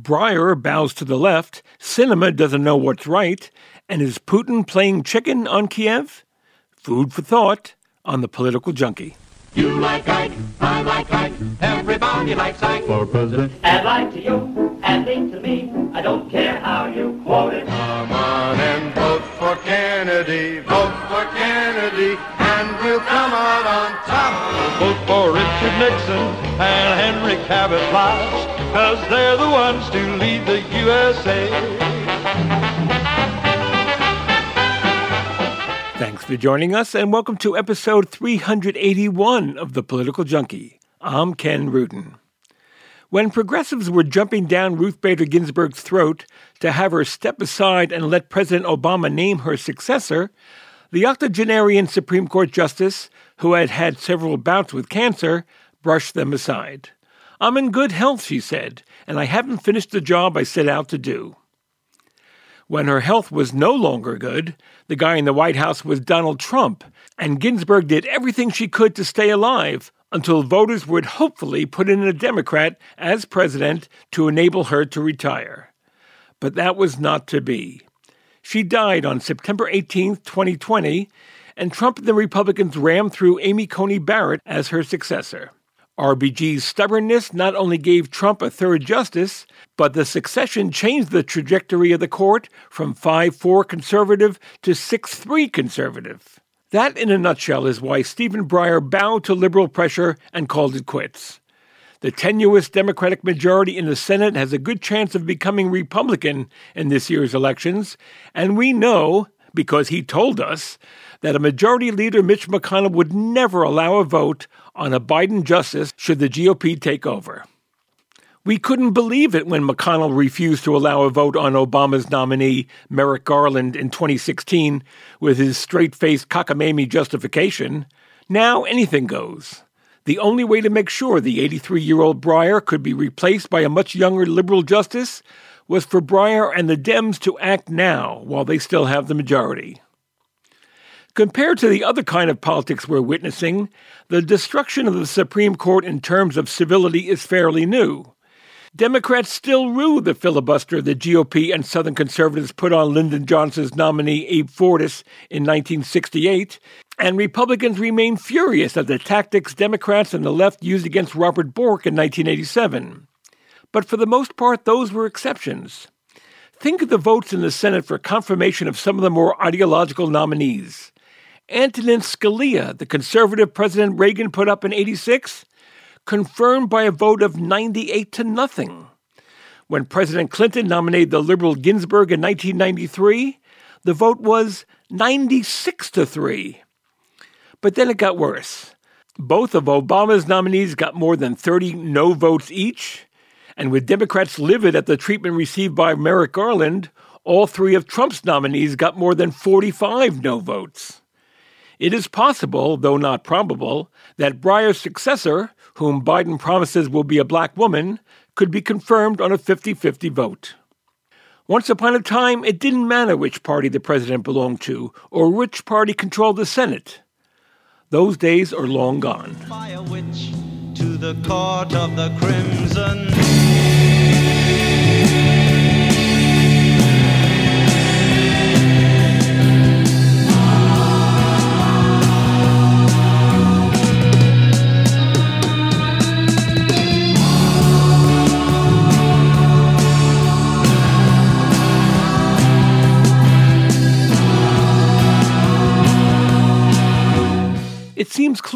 Breyer bows to the left, Sinema doesn't know what's right, and is Putin playing chicken on Kiev? Food for thought on the political junkie. You like Ike, I like Ike, everybody likes Ike for president. Add like to you, and me to me, I don't care how you quote it. Come on and vote for Kennedy, vote for Kennedy, and we'll come out on top. Vote for Richard Nixon and Henry Cabot Lodge, cause they're the ones to lead the USA. Thanks for joining us, and welcome to episode 381 of The Political Junkie. I'm Ken Rudin. When progressives were jumping down Ruth Bader Ginsburg's throat to have her step aside and let President Obama name her successor, the octogenarian Supreme Court justice, who had had several bouts with cancer, brushed them aside. I'm in good health, she said, and I haven't finished the job I set out to do. When her health was no longer good, the guy in the White House was Donald Trump, and Ginsburg did everything she could to stay alive until voters would hopefully put in a Democrat as president to enable her to retire. But that was not to be. She died on September 18, 2020, and Trump and the Republicans rammed through Amy Coney Barrett as her successor. RBG's stubbornness not only gave Trump a third justice, but the succession changed the trajectory of the court from 5 4 conservative to 6 3 conservative. That, in a nutshell, is why Stephen Breyer bowed to liberal pressure and called it quits. The tenuous Democratic majority in the Senate has a good chance of becoming Republican in this year's elections, and we know, because he told us, that a majority leader Mitch McConnell would never allow a vote on a Biden justice should the GOP take over. We couldn't believe it when McConnell refused to allow a vote on Obama's nominee, Merrick Garland, in 2016 with his straight faced cockamamie justification. Now anything goes. The only way to make sure the 83 year old Breyer could be replaced by a much younger liberal justice was for Breyer and the Dems to act now while they still have the majority. Compared to the other kind of politics we're witnessing, the destruction of the Supreme Court in terms of civility is fairly new. Democrats still rue the filibuster the GOP and Southern conservatives put on Lyndon Johnson's nominee Abe Fortas in 1968, and Republicans remain furious at the tactics Democrats and the left used against Robert Bork in 1987. But for the most part, those were exceptions. Think of the votes in the Senate for confirmation of some of the more ideological nominees. Antonin Scalia, the conservative President Reagan put up in 86, confirmed by a vote of 98 to nothing. When President Clinton nominated the liberal Ginsburg in 1993, the vote was 96 to 3. But then it got worse. Both of Obama's nominees got more than 30 no votes each, and with Democrats livid at the treatment received by Merrick Garland, all three of Trump's nominees got more than 45 no votes. It is possible, though not probable, that Breyer's successor, whom Biden promises will be a black woman, could be confirmed on a 50 50 vote. Once upon a time, it didn't matter which party the president belonged to or which party controlled the Senate. Those days are long gone. By a witch to the court of the crimson.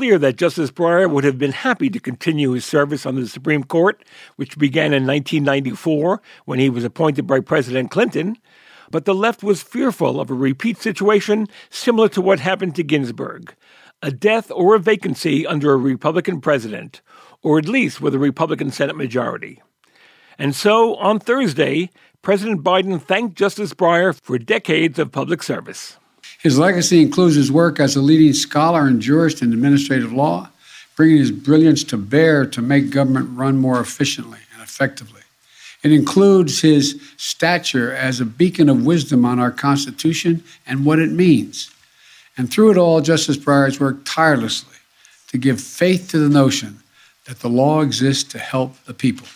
Clear that Justice Breyer would have been happy to continue his service on the Supreme Court, which began in 1994 when he was appointed by President Clinton, but the left was fearful of a repeat situation similar to what happened to Ginsburg a death or a vacancy under a Republican president, or at least with a Republican Senate majority. And so, on Thursday, President Biden thanked Justice Breyer for decades of public service. His legacy includes his work as a leading scholar and jurist in administrative law, bringing his brilliance to bear to make government run more efficiently and effectively. It includes his stature as a beacon of wisdom on our Constitution and what it means. And through it all, Justice Breyer has worked tirelessly to give faith to the notion that the law exists to help the people.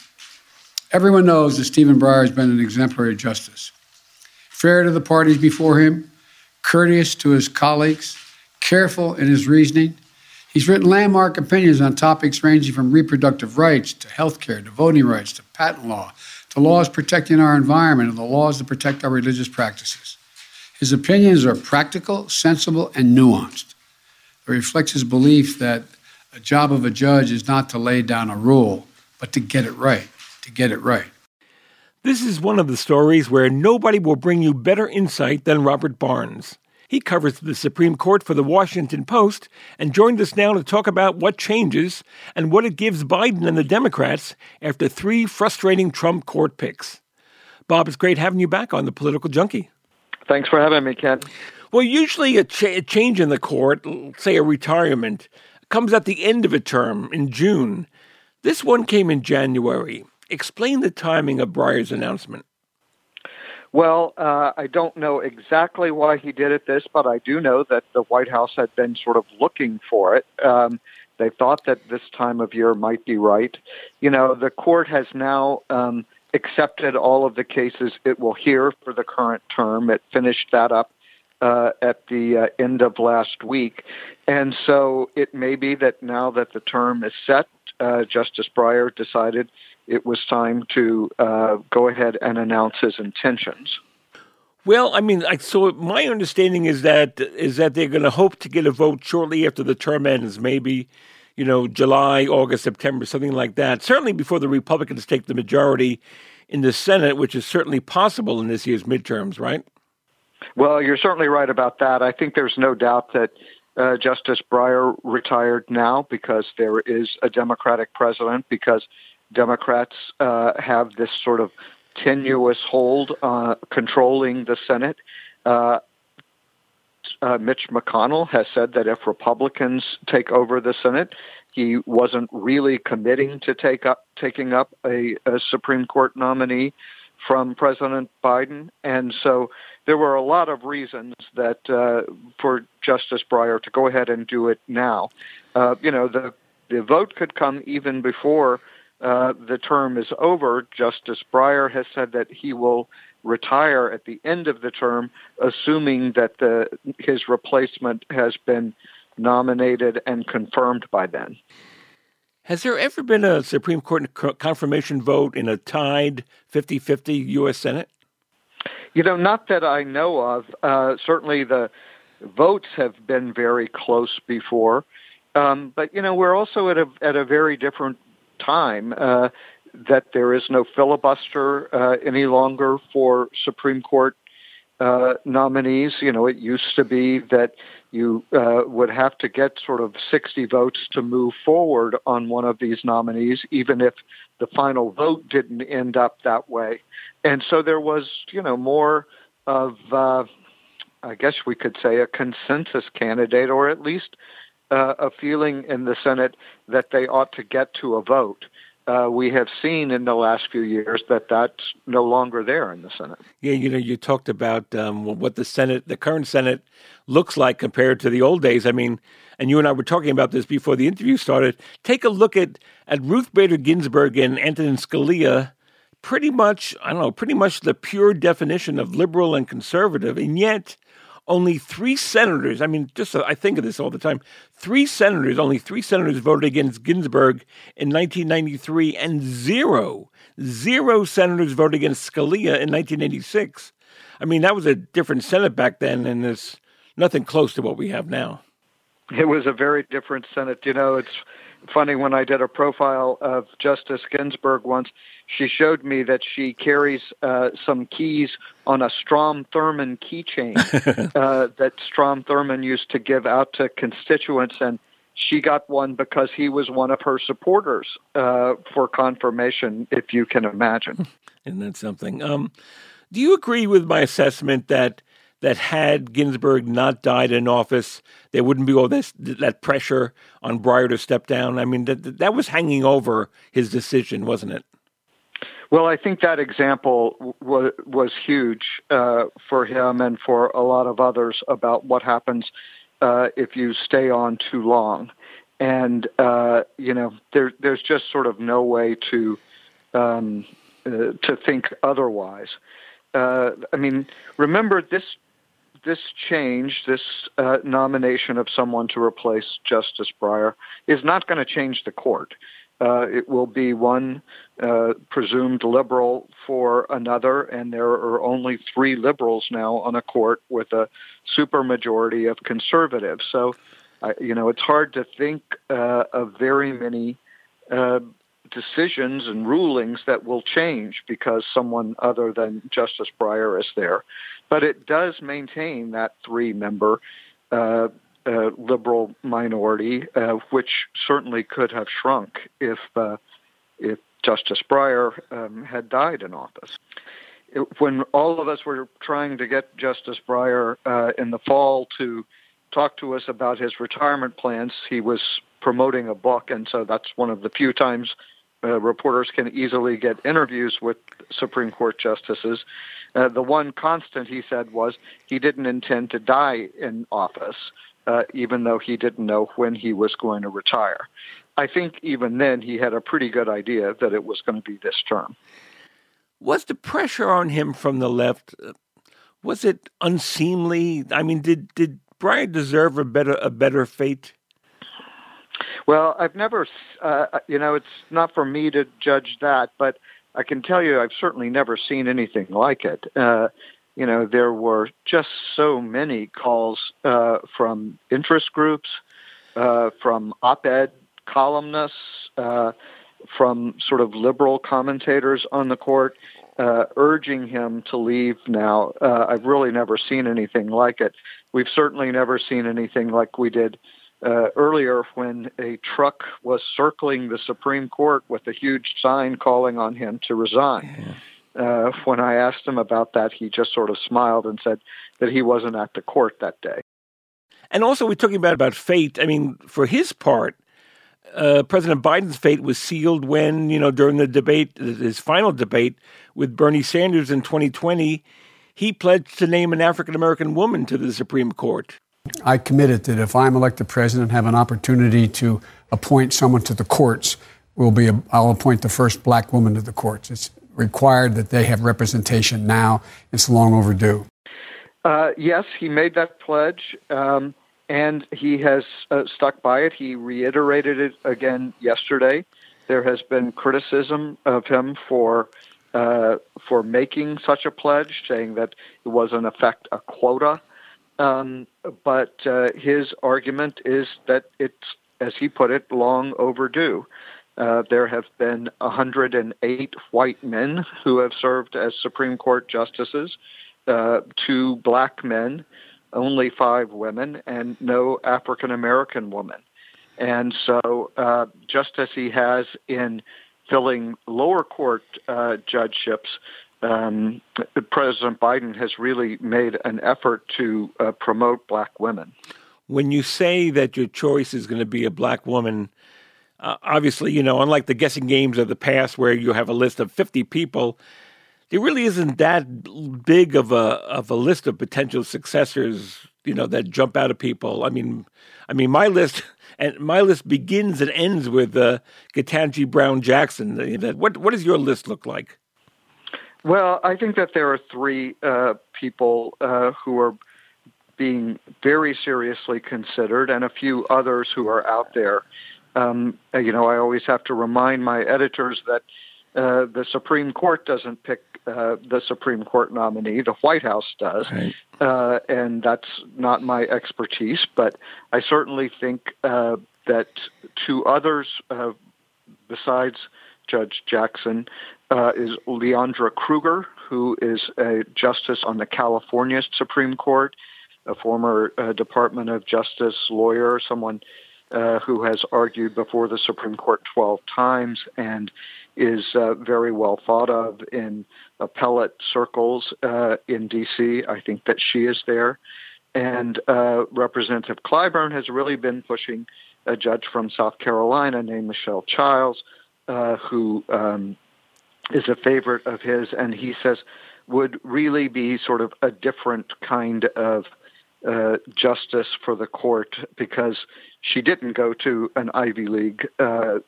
Everyone knows that Stephen Breyer has been an exemplary justice. Fair to the parties before him, courteous to his colleagues, careful in his reasoning. He's written landmark opinions on topics ranging from reproductive rights to health care to voting rights to patent law to laws protecting our environment and the laws that protect our religious practices. His opinions are practical, sensible, and nuanced. It reflects his belief that a job of a judge is not to lay down a rule, but to get it right to get it right. This is one of the stories where nobody will bring you better insight than Robert Barnes. He covers the Supreme Court for the Washington Post and joined us now to talk about what changes and what it gives Biden and the Democrats after three frustrating Trump court picks. Bob, it's great having you back on the Political Junkie. Thanks for having me, Ken. Well, usually a, a change in the court, say a retirement, comes at the end of a term in June. This one came in January. Explain the timing of Breyer's announcement. Well, uh, I don't know exactly why he did it this, but I do know that the White House had been sort of looking for it. Um, they thought that this time of year might be right. You know, the court has now um, accepted all of the cases it will hear for the current term. It finished that up uh, at the uh, end of last week. And so it may be that now that the term is set, uh, Justice Breyer decided it was time to uh, go ahead and announce his intentions. Well, I mean, so my understanding is that is that they're going to hope to get a vote shortly after the term ends, maybe, you know, July, August, September, something like that. Certainly before the Republicans take the majority in the Senate, which is certainly possible in this year's midterms, right? Well, you're certainly right about that. I think there's no doubt that uh, Justice Breyer retired now because there is a Democratic president, because Democrats uh, have this sort of tenuous hold uh, controlling the Senate. Uh, uh, Mitch McConnell has said that if Republicans take over the Senate, he wasn't really committing to take up taking up a, a Supreme Court nominee from President Biden, and so there were a lot of reasons that uh, for Justice Breyer to go ahead and do it now. Uh, you know, the the vote could come even before uh, the term is over. Justice Breyer has said that he will retire at the end of the term, assuming that the his replacement has been nominated and confirmed by then. Has there ever been a Supreme Court confirmation vote in a tied 50 50 U.S. Senate? You know, not that I know of. Uh, certainly the votes have been very close before. Um, but, you know, we're also at a, at a very different time. Uh, that there is no filibuster uh, any longer for Supreme Court uh, nominees. You know, it used to be that you uh, would have to get sort of 60 votes to move forward on one of these nominees, even if the final vote didn't end up that way. And so there was, you know, more of, uh, I guess we could say, a consensus candidate, or at least uh, a feeling in the Senate that they ought to get to a vote uh, we have seen in the last few years that that's no longer there in the Senate. Yeah, you know, you talked about um, what the Senate, the current Senate, looks like compared to the old days. I mean, and you and I were talking about this before the interview started. Take a look at at Ruth Bader Ginsburg and Antonin Scalia. Pretty much, I don't know, pretty much the pure definition of liberal and conservative, and yet only three senators, I mean, just I think of this all the time, three senators, only three senators voted against Ginsburg in 1993, and zero, zero senators voted against Scalia in 1986. I mean, that was a different Senate back then, and there's nothing close to what we have now. It was a very different Senate. You know, it's funny when I did a profile of Justice Ginsburg once, she showed me that she carries uh, some keys on a Strom Thurmond keychain uh, that Strom Thurmond used to give out to constituents, and she got one because he was one of her supporters uh, for confirmation, if you can imagine. Isn't that something? Um, do you agree with my assessment that that had Ginsburg not died in office, there wouldn't be all this that pressure on Breyer to step down. I mean, that that was hanging over his decision, wasn't it? Well, I think that example was was huge uh, for him and for a lot of others about what happens uh, if you stay on too long, and uh, you know there there's just sort of no way to um, to think otherwise. Uh, I mean, remember this this change, this uh, nomination of someone to replace Justice Breyer, is not going to change the court. Uh, it will be one uh, presumed liberal for another, and there are only three liberals now on a court with a supermajority of conservatives. So, you know, it's hard to think uh, of very many uh, decisions and rulings that will change because someone other than Justice Breyer is there. But it does maintain that three member uh, uh, liberal minority, uh, which certainly could have shrunk if, uh, if Justice Breyer um, had died in office. It, when all of us were trying to get Justice Breyer uh, in the fall to talk to us about his retirement plans, he was promoting a book, and so that's one of the few times uh, reporters can easily get interviews with Supreme Court justices. Uh, the one constant he said was he didn't intend to die in office, uh, even though he didn't know when he was going to retire. I think even then he had a pretty good idea that it was going to be this term. Was the pressure on him from the left? Uh, was it unseemly? I mean, did did Breyer deserve a better a better fate? Well, I've never, uh, you know, it's not for me to judge that, but I can tell you I've certainly never seen anything like it. Uh, you know, there were just so many calls uh, from interest groups, uh, from op-ed columnists, uh, from sort of liberal commentators on the court, uh, urging him to leave now. Uh, I've really never seen anything like it. We've certainly never seen anything like we did uh, earlier when a truck was circling the Supreme Court with a huge sign calling on him to resign. Uh, when I asked him about that, he just sort of smiled and said that he wasn't at the court that day. And also, we're talking about about fate. I mean, for his part, uh, President Biden's fate was sealed when, you know, during the debate, his final debate with Bernie Sanders in 2020, he pledged to name an African American woman to the Supreme Court. I committed that if I'm elected president, have an opportunity to appoint someone to the courts, will be a, I'll appoint the first black woman to the courts. It's required that they have representation now. It's long overdue. Uh, yes, he made that pledge, um, and he has uh, stuck by it. He reiterated it again yesterday. There has been criticism of him for uh, for making such a pledge, saying that it was in effect a quota um, but uh, his argument is that it's, as he put it, long overdue. Uh, there have been 108 white men who have served as Supreme Court justices, uh, two black men, only five women, and no African American woman. And so, uh, just as he has in filling lower court uh, judgeships, um, President Biden has really made an effort to uh, promote black women. When you say that your choice is going to be a black woman, uh, obviously, you know, unlike the guessing games of the past where you have a list of 50 people, there really isn't that big of a of a list of potential successors, you know, that jump out of people. I mean, I mean, my list and my list begins and ends with uh, Ketanji Brown Jackson. What what does your list look like? Well, I think that there are three uh, people uh, who are being very seriously considered, and a few others who are out there. Um, you know, I always have to remind my editors that uh, the Supreme Court doesn't pick uh, the Supreme Court nominee; the White House does, right. uh, and that's not my expertise. But I certainly think uh, that two others, uh, besides Judge Jackson, uh, is Leondra Kruger, who is a justice on the California Supreme Court, a former uh, Department of Justice lawyer, someone uh, who has argued before the Supreme Court 12 times and is uh, very well thought of in appellate circles uh, in D.C. I think that she is there. And uh, Representative Clyburn has really been pushing a judge from South Carolina named Michelle Childs, who um, is a favorite of his, and he says would really be sort of a different kind of uh, justice for the court because she didn't go to an Ivy League uh,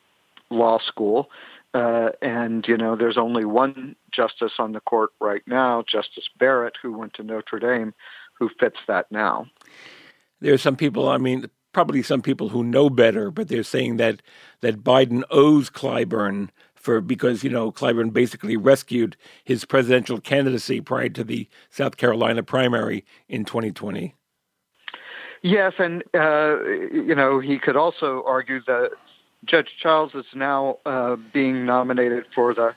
law school. Uh, and, you know, there's only one justice on the court right now, Justice Barrett, who went to Notre Dame, who fits that now. There are some people, I mean, probably some people who know better, but they're saying that, that Biden owes Clyburn for because you know Clyburn basically rescued his presidential candidacy prior to the South Carolina primary in 2020. Yes, and uh, you know he could also argue that Judge Childs is now uh, being nominated for the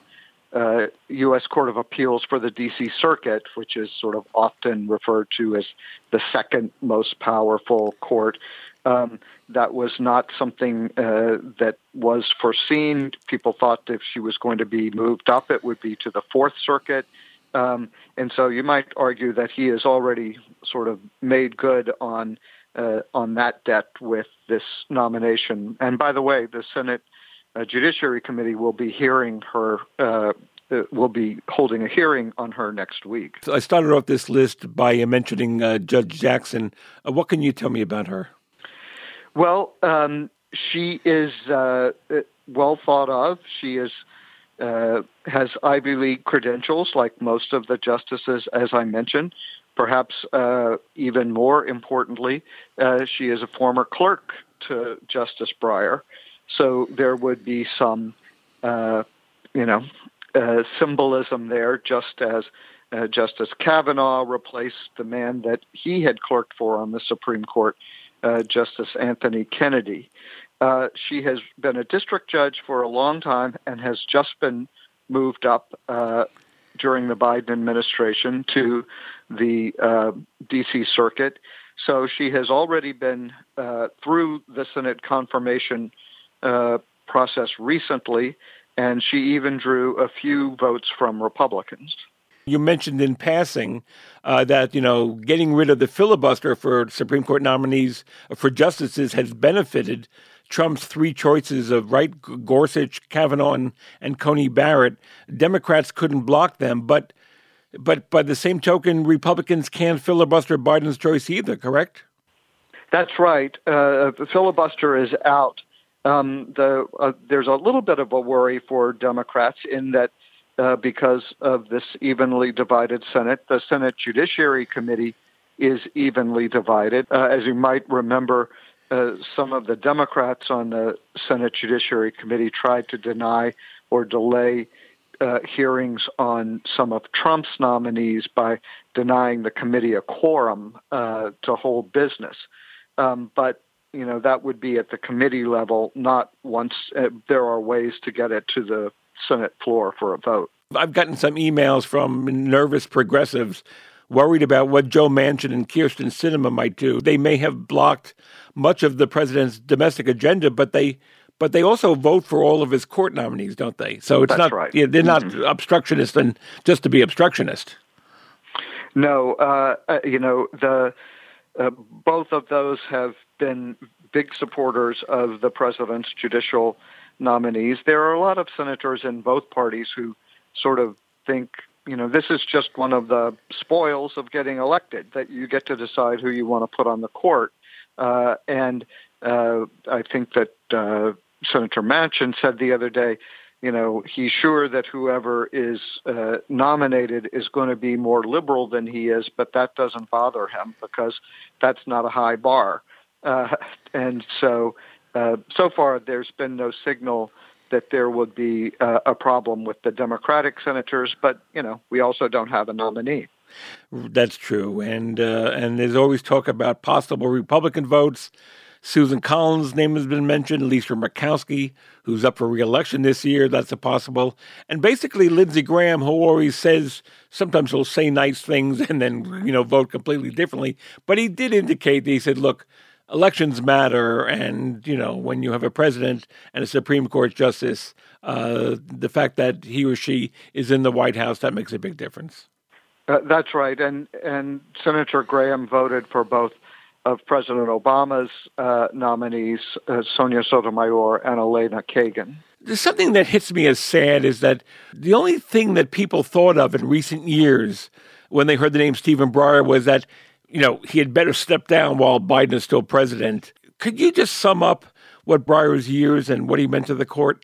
uh, U.S. Court of Appeals for the D.C. Circuit, which is sort of often referred to as the second most powerful court. Um, that was not something uh, that was foreseen. People thought if she was going to be moved up, it would be to the Fourth Circuit. Um, and so you might argue that he has already sort of made good on uh, on that debt with this nomination. And by the way, the Senate uh, Judiciary Committee will be hearing her. Uh, uh will be holding a hearing on her next week. So I started off this list by mentioning uh, Judge Jackson. Uh, what can you tell me about her? Well, um, she is uh, well thought of. She is uh, has Ivy League credentials, like most of the justices, as I mentioned. Perhaps uh, even more importantly, uh, she is a former clerk to Justice Breyer, so there would be some, uh, you know, uh, symbolism there, just as Justice Kavanaugh replaced the man that he had clerked for on the Supreme Court uh, Justice Anthony Kennedy. Uh, she has been a district judge for a long time and has just been moved up uh, during the Biden administration to the uh, D.C. Circuit. So she has already been uh, through the Senate confirmation uh, process recently, and she even drew a few votes from Republicans. You mentioned in passing uh, that you know getting rid of the filibuster for Supreme Court nominees for justices has benefited Trump's three choices of Wright, Gorsuch, Kavanaugh, and, and Coney Barrett. Democrats couldn't block them, but but by the same token, Republicans can't filibuster Biden's choice either. Correct? That's right. Uh, the filibuster is out. Um, the, uh, there's a little bit of a worry for Democrats in that uh, because of this evenly divided Senate. The Senate Judiciary Committee is evenly divided. Uh, as you might remember, uh, some of the Democrats on the Senate Judiciary Committee tried to deny or delay uh, hearings on some of Trump's nominees by denying the committee a quorum uh, to hold business. Um, but you know that would be at the committee level, not once there are ways to get it to the Senate floor for a vote. I've gotten some emails from nervous progressives worried about what Joe Manchin and Kyrsten Sinema might do. They may have blocked much of the president's domestic agenda, but they but they also vote for all of his court nominees, don't they? So it's That's not right. yeah, they're not mm-hmm. obstructionist and just to be obstructionist. No, uh, uh, you know the uh, both of those have been big supporters of the president's judicial nominees. There are a lot of senators in both parties who sort of think, you know, this is just one of the spoils of getting elected, that you get to decide who you want to put on the court. Uh, and uh, I think that uh, Senator Manchin said the other day, you know, he's sure that whoever is uh, nominated is going to be more liberal than he is, but that doesn't bother him because that's not a high bar. Uh, and so uh, so far, there's been no signal that there would be uh, a problem with the Democratic senators, but you know, we also don't have a nominee. That's true, and uh, and there's always talk about possible Republican votes. Susan Collins' name has been mentioned. Lisa Murkowski, who's up for reelection this year, that's a possible. And basically, Lindsey Graham, who always says sometimes he'll say nice things and then you know vote completely differently. But he did indicate that he said, "Look, elections matter, and you know when you have a president and a Supreme Court justice, uh, the fact that he or she is in the White House that makes a big difference. Uh, that's right, and and Senator Graham voted for both of President Obama's uh, nominees, uh, Sonia Sotomayor and Elena Kagan. There's something that hits me as sad is that the only thing that people thought of in recent years when they heard the name Stephen Breyer was that you know, he had better step down while Biden is still president. Could you just sum up what Breyer's years and what he meant to the court?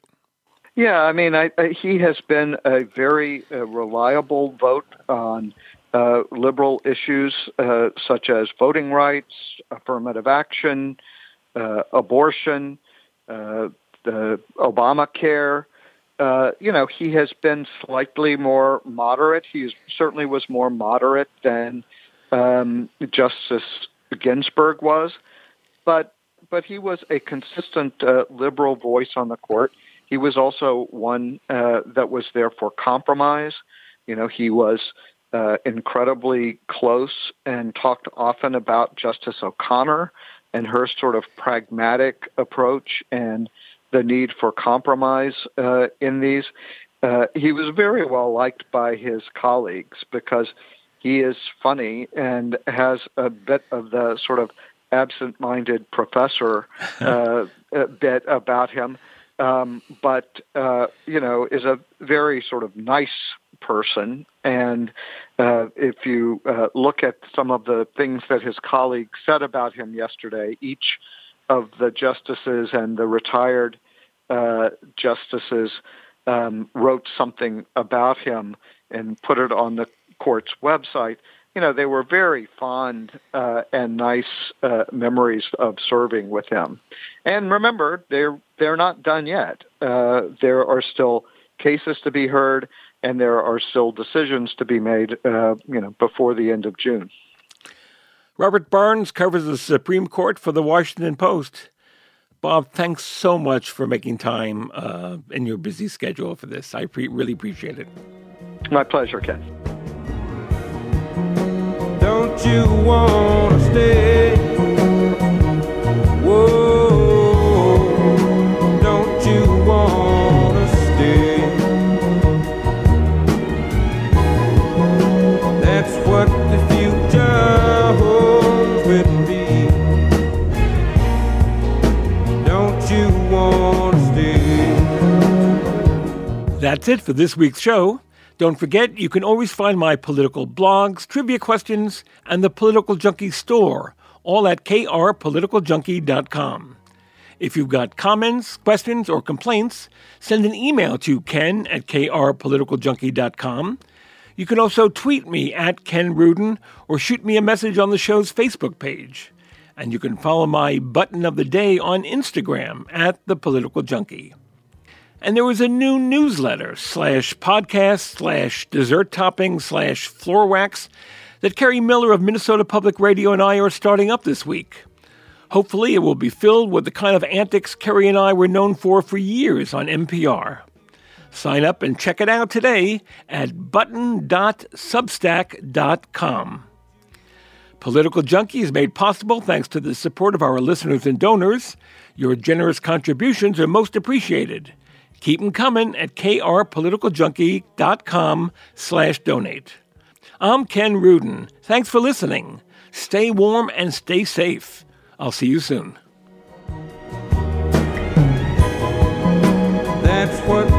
Yeah, I mean, I, I, he has been a very uh, reliable vote on uh, liberal issues uh, such as voting rights, affirmative action, uh, abortion, uh, the Obamacare. Uh, you know, he has been slightly more moderate. He certainly was more moderate than um, Justice Ginsburg was, but but he was a consistent uh, liberal voice on the court. He was also one uh, that was there for compromise. You know, he was uh, incredibly close and talked often about Justice O'Connor and her sort of pragmatic approach and the need for compromise uh, in these. Uh, he was very well liked by his colleagues because he is funny and has a bit of the sort of absent-minded professor uh, bit about him, um, but uh, you know is a very sort of nice person. And uh, if you uh, look at some of the things that his colleagues said about him yesterday, each of the justices and the retired uh, justices um, wrote something about him and put it on the court's website you know, they were very fond uh, and nice uh, memories of serving with him. And remember, they're they're not done yet. Uh, there are still cases to be heard, and there are still decisions to be made. Uh, you know, before the end of June. Robert Barnes covers the Supreme Court for the Washington Post. Bob, thanks so much for making time uh, in your busy schedule for this. I pre- really appreciate it. My pleasure, Ken. That's what the future holds with me. Don't you wanna stay? That's it for this week's show. Don't forget, you can always find my political blogs, trivia questions, and the Political Junkie store, all at krpoliticaljunkie.com. If you've got comments, questions, or complaints, send an email to ken at krpoliticaljunkie.com. You can also tweet me at Ken Rudin or shoot me a message on the show's Facebook page. And you can follow my button of the day on Instagram at The Political Junkie. And there was a new newsletter slash podcast slash dessert topping slash floor wax that Kerri Miller of Minnesota Public Radio and I are starting up this week. Hopefully, it will be filled with the kind of antics Kerri and I were known for for years on NPR. Sign up and check it out today at button.substack.com. Political Junkie is made possible thanks to the support of our listeners and donors. Your generous contributions are most appreciated. Keep them coming at krpoliticaljunkie.com slash donate. I'm Ken Rudin. Thanks for listening. Stay warm and stay safe. I'll see you soon. That's what